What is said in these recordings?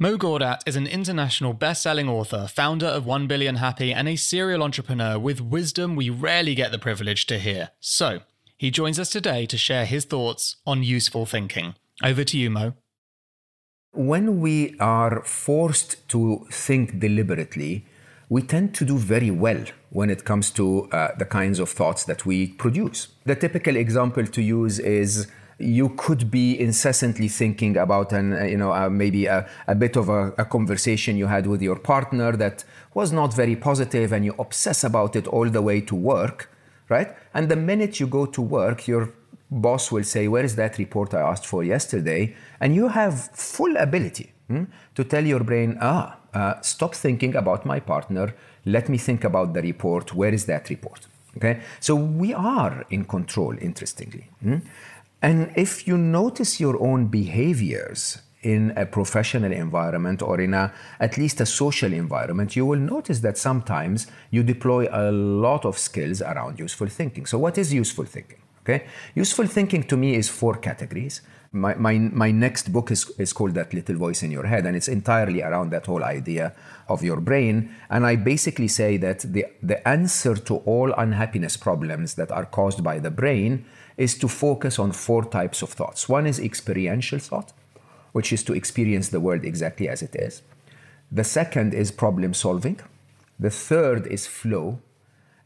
Mo Gawdat is an international best-selling author, founder of 1 Billion Happy, and a serial entrepreneur with wisdom we rarely get the privilege to hear. So, he joins us today to share his thoughts on useful thinking. Over to you, Mo. When we are forced to think deliberately, we tend to do very well when it comes to uh, the kinds of thoughts that we produce. The typical example to use is you could be incessantly thinking about an uh, you know uh, maybe a, a, bit of a, a, conversation you had with your partner that was not very positive and you obsess about it all the way to work right? And the minute you go to work your boss will say where is that report i asked for yesterday? And you have full ability hmm, to tell your brain ah uh, stop thinking about my partner. Let me think about the report. Where is that report? Okay? So we are in control interestingly hmm? And if you notice your own behaviors in a professional environment or in a at least a social environment, you will notice that sometimes you deploy a lot of skills around useful thinking. So, what is useful thinking? Okay, useful thinking to me is four categories. My, my, my next book is, is called That Little Voice in Your Head, and it's entirely around that whole idea of your brain. And I basically say that the, the answer to all unhappiness problems that are caused by the brain is to focus on four types of thoughts. One is experiential thought, which is to experience the world exactly as it is. The second is problem solving. The third is flow.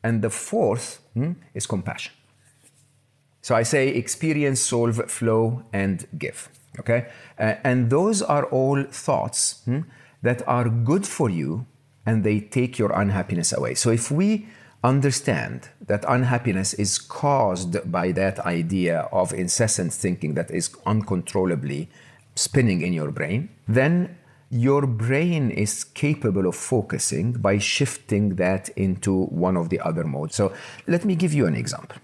And the fourth hmm, is compassion. So I say experience, solve, flow, and give. Okay? Uh, and those are all thoughts hmm, that are good for you and they take your unhappiness away. So if we understand that unhappiness is caused by that idea of incessant thinking that is uncontrollably spinning in your brain, then your brain is capable of focusing by shifting that into one of the other modes. So let me give you an example.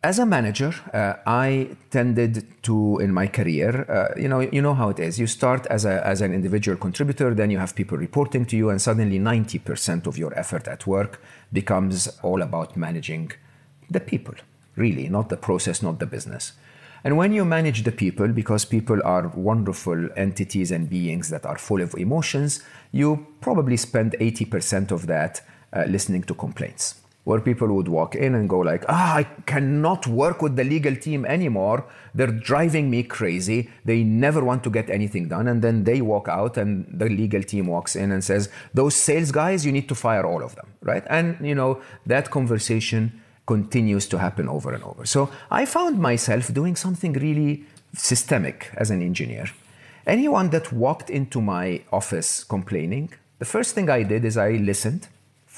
As a manager, uh, I tended to, in my career, uh, you know, you know how it is. You start as, a, as an individual contributor, then you have people reporting to you, and suddenly 90% of your effort at work becomes all about managing the people, really, not the process, not the business. And when you manage the people, because people are wonderful entities and beings that are full of emotions, you probably spend 80% of that uh, listening to complaints where people would walk in and go like, ah, I cannot work with the legal team anymore. They're driving me crazy. They never want to get anything done. And then they walk out and the legal team walks in and says, those sales guys, you need to fire all of them, right? And, you know, that conversation continues to happen over and over. So I found myself doing something really systemic as an engineer. Anyone that walked into my office complaining, the first thing I did is I listened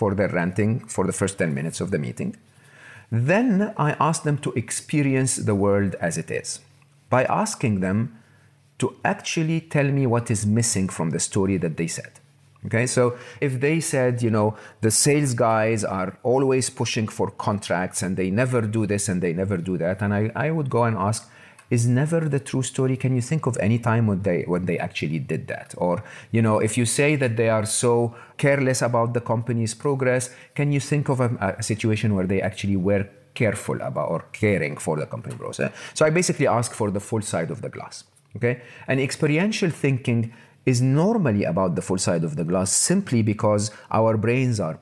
for their ranting for the first 10 minutes of the meeting. Then I ask them to experience the world as it is by asking them to actually tell me what is missing from the story that they said. Okay, so if they said, you know, the sales guys are always pushing for contracts and they never do this and they never do that, and I, I would go and ask, is never the true story. Can you think of any time when they when they actually did that? Or you know, if you say that they are so careless about the company's progress, can you think of a, a situation where they actually were careful about or caring for the company growth? Eh? So I basically ask for the full side of the glass. Okay, and experiential thinking is normally about the full side of the glass simply because our brains are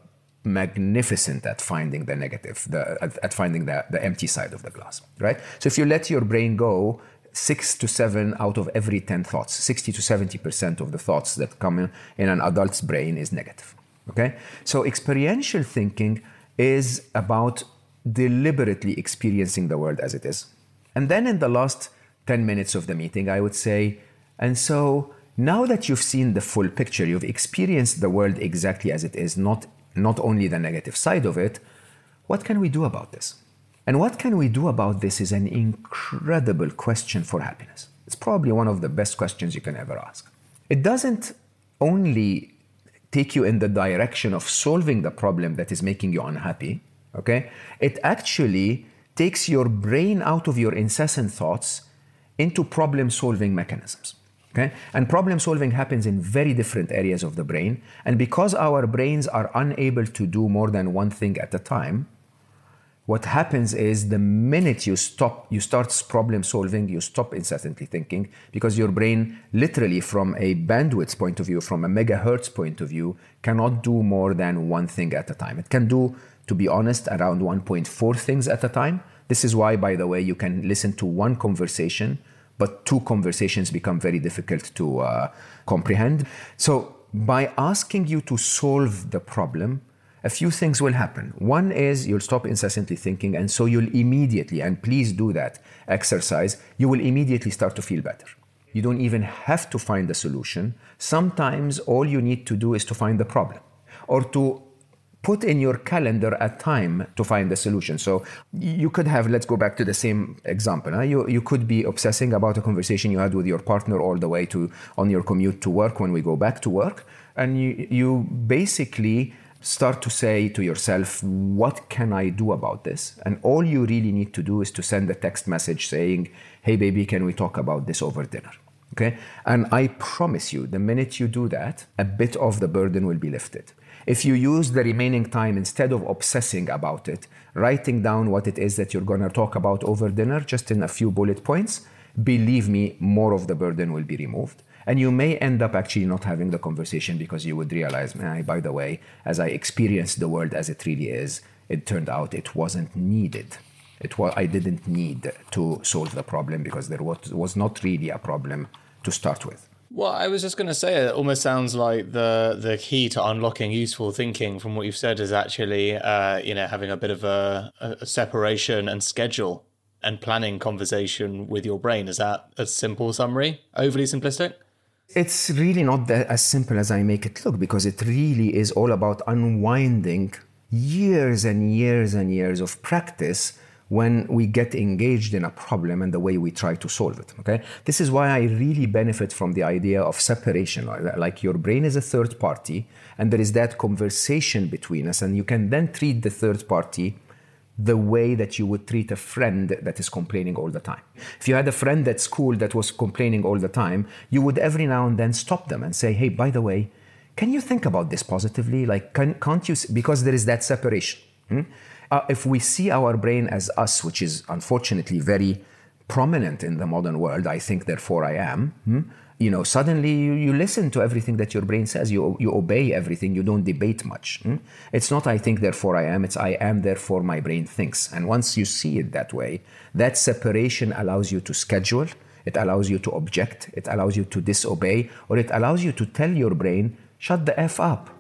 magnificent at finding the negative, the, at, at, finding the, the empty side of the glass, right? So if you let your brain go, six to seven out of every 10 thoughts, 60 to 70% of the thoughts that come in, in an adult's brain is negative, okay? So experiential thinking is about deliberately experiencing the world as it is. And then in the last 10 minutes of the meeting, I would say, and so now that you've seen the full picture, you've experienced the world exactly as it is, not not only the negative side of it, what can we do about this? And what can we do about this is an incredible question for happiness. It's probably one of the best questions you can ever ask. It doesn't only take you in the direction of solving the problem that is making you unhappy, okay? It actually takes your brain out of your incessant thoughts into problem solving mechanisms. Okay? And problem solving happens in very different areas of the brain. And because our brains are unable to do more than one thing at a time, what happens is the minute you stop, you start problem solving, you stop incessantly thinking because your brain, literally from a bandwidth point of view, from a megahertz point of view, cannot do more than one thing at a time. It can do, to be honest, around 1.4 things at a time. This is why, by the way, you can listen to one conversation, but two conversations become very difficult to uh, comprehend. So, by asking you to solve the problem, a few things will happen. One is you'll stop incessantly thinking, and so you'll immediately, and please do that exercise, you will immediately start to feel better. You don't even have to find a solution. Sometimes all you need to do is to find the problem or to put in your calendar a time to find the solution. So you could have, let's go back to the same example. Huh? You, you could be obsessing about a conversation you had with your partner all the way to on your commute to work when we go back to work. And you, you basically start to say to yourself, what can I do about this? And all you really need to do is to send a text message saying, hey, baby, can we talk about this over dinner? Okay? And I promise you, the minute you do that, a bit of the burden will be lifted. If you use the remaining time instead of obsessing about it, writing down what it is that you're going to talk about over dinner, just in a few bullet points, believe me, more of the burden will be removed. And you may end up actually not having the conversation because you would realize, by the way, as I experienced the world as it really is, it turned out it wasn't needed. It was, I didn't need to solve the problem because there was, was not really a problem to start with. Well, I was just going to say it almost sounds like the the key to unlocking useful thinking from what you've said is actually uh, you know having a bit of a, a, separation and schedule and planning conversation with your brain. Is that a simple summary? Overly simplistic? It's really not that as simple as I make it look because it really is all about unwinding years and years and years of practice when we get engaged in a problem and the way we try to solve it okay this is why i really benefit from the idea of separation like your brain is a third party and there is that conversation between us and you can then treat the third party the way that you would treat a friend that is complaining all the time. If you had a friend at school that was complaining all the time, you would every now and then stop them and say, hey, by the way, can you think about this positively? Like, can, not you? Because there is that separation. Hmm? Uh, if we see our brain as us, which is unfortunately very prominent in the modern world, I think, therefore I am. Hmm? you know, suddenly you, you, listen to everything that your brain says. You, you obey everything. You don't debate much. Hmm? It's not I think, therefore I am. It's I am, therefore my brain thinks. And once you see it that way, that separation allows you to schedule. It allows you to object. It allows you to disobey. Or it allows you to tell your brain, shut the F up.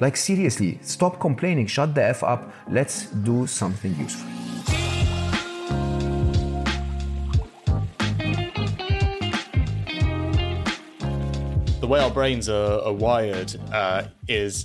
Like seriously, stop complaining. Shut the F up. Let's do something useful. The way our brains are, are wired uh, is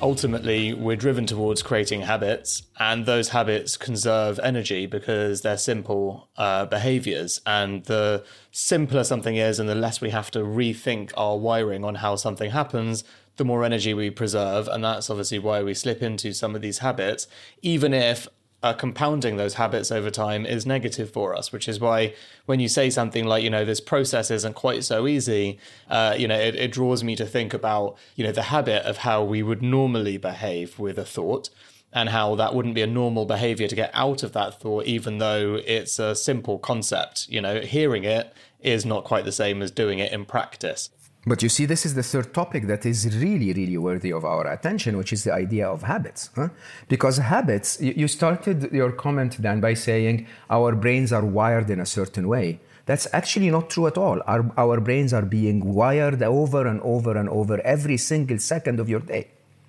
ultimately we're driven towards creating habits and those habits conserve energy because they're simple uh, behaviors. And the simpler something is and the less we have to rethink our wiring on how something happens the more energy we preserve. And that's obviously why we slip into some of these habits even if uh, compounding those habits over time is negative for us, which is why when you say something like, you know, this process isn't quite so easy, uh, you know, it, it draws me to think about, you know, the habit of how we would normally behave with a thought and how that wouldn't be a normal behavior to get out of that thought, even though it's a simple concept. You know, hearing it is not quite the same as doing it in practice. But you see, this is the third topic that is really, really worthy of our attention, which is the idea of habits. Huh? Because habits, you started your comment, Dan, by saying our brains are wired in a certain way. That's actually not true at all. Our, our brains are being wired over and over and over every single second of your day.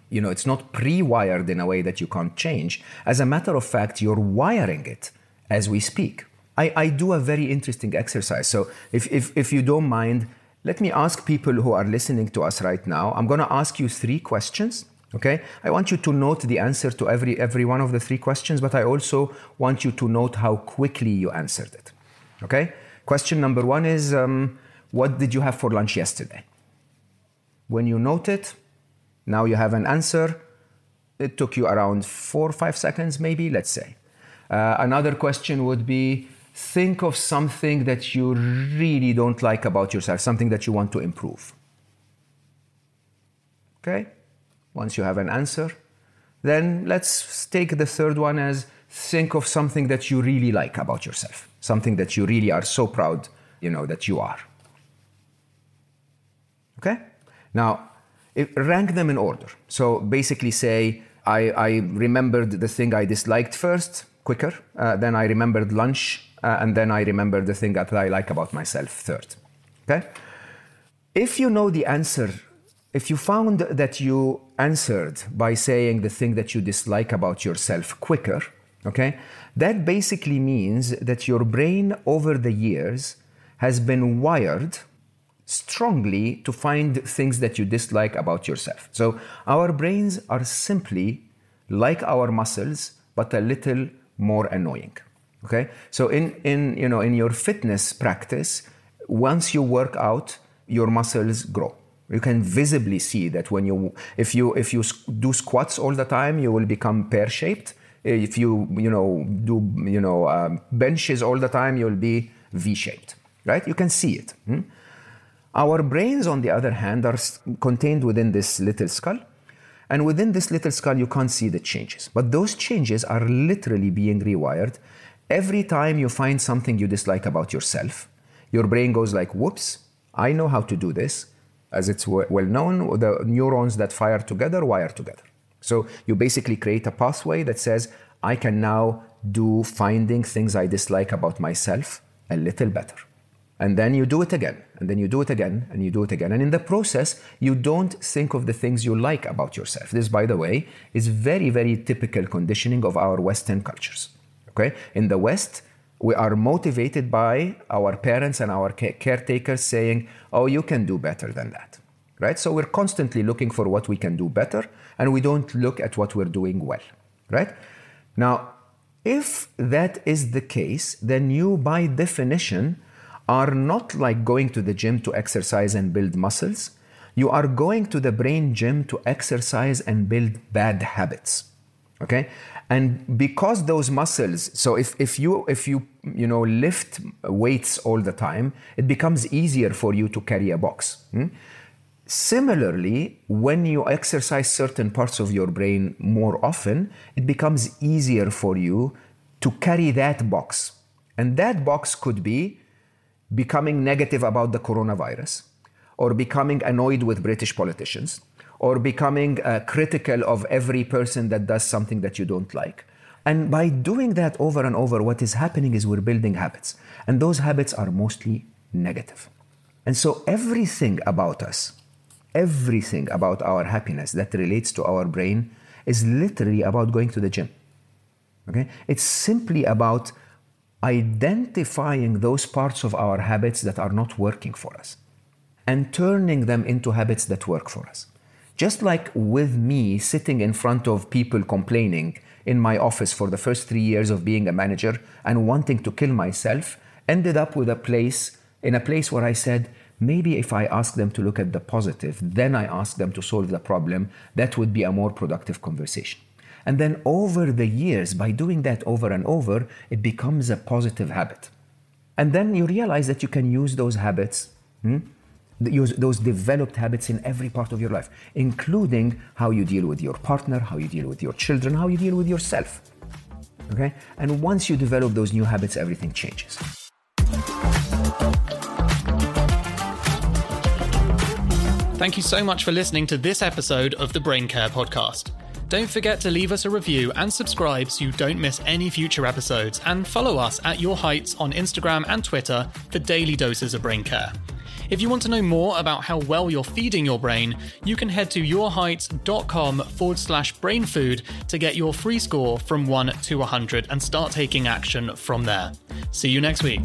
You know, it's not pre wired in a way that you can't change. As a matter of fact, you're wiring it as we speak. I, I do a very interesting exercise. So, if, if, if you don't mind, let me ask people who are listening to us right now. I'm going to ask you three questions. Okay, I want you to note the answer to every every one of the three questions, but I also want you to note how quickly you answered it. Okay, Question number one is um, What did you have for lunch yesterday? When you note it, now you have an answer. It took you around four or five seconds, maybe, let's say. Uh, another question would be think of something that you really don't like about yourself, something that you want to improve. Okay? Once you have an answer, then let's take the third one as think of something that you really like about yourself, something that you really are so proud, you know, that you are. Okay? Now, rank them in order. So basically say, I, I remembered the thing I disliked first, quicker. Uh, then I remembered lunch, uh, and then I remembered the thing that I like about myself third. Okay? If you know the answer, if you found that you answered by saying the thing that you dislike about yourself quicker, okay, that basically means that your brain over the years has been wired strongly to find things that you dislike about yourself. So our brains are simply like our muscles, but a little more annoying. Okay? So in, in, you know, in your fitness practice, once you work out, your muscles grow. You can visibly see that when you, if you, if you do squats all the time, you will become pear-shaped. If you, you know, do, you know, um, benches all the time, you'll be V-shaped, right? You can see it. Hmm? Our brains, on the other hand, are contained within this little skull. And within this little skull, you can't see the changes. But those changes are literally being rewired. Every time you find something you dislike about yourself, your brain goes like, whoops, I know how to do this. As it's well known, the neurons that fire together wire together. So you basically create a pathway that says, I can now do finding things I dislike about myself a little better. And then you do it again, and then you do it again, and you do it again. And in the process, you don't think of the things you like about yourself. This, by the way, is very, very typical conditioning of our Western cultures. Okay? In the West, we are motivated by our parents and our caretakers saying, oh, you can do better than that. Right? So we're constantly looking for what we can do better, and we don't look at what we're doing well. Right? Now, if that is the case, then you, by definition, are not like going to the gym to exercise and build muscles. You are going to the brain gym to exercise and build bad habits. Okay? And because those muscles, so if, if you if you you know lift weights all the time, it becomes easier for you to carry a box. Hmm? Similarly, when you exercise certain parts of your brain more often, it becomes easier for you to carry that box. And that box could be becoming negative about the coronavirus, or becoming annoyed with British politicians, or becoming uh, critical of every person that does something that you don't like. And by doing that over and over, what is happening is we're building habits. And those habits are mostly negative. And so everything about us, everything about our happiness that relates to our brain is literally about going to the gym. Okay? It's simply about identifying those parts of our habits that are not working for us and turning them into habits that work for us. Just like with me sitting in front of people complaining in my office for the first three years of being a manager and wanting to kill myself, ended up with a place in a place where I said, maybe if I ask them to look at the positive, then I ask them to solve the problem, that would be a more productive conversation. And then over the years, by doing that over and over, it becomes a positive habit. And then you realize that you can use those habits, hmm? use those developed habits in every part of your life, including how you deal with your partner, how you deal with your children, how you deal with yourself. Okay? And once you develop those new habits, everything changes. Thank you so much for listening to this episode of the Brain Care Podcast. Don't forget to leave us a review and subscribe so you don't miss any future episodes, and follow us at Your Heights on Instagram and Twitter for daily doses of brain care. If you want to know more about how well you're feeding your brain, you can head to yourheights.com forward slash brain food to get your free score from 1 to 100 and start taking action from there. See you next week.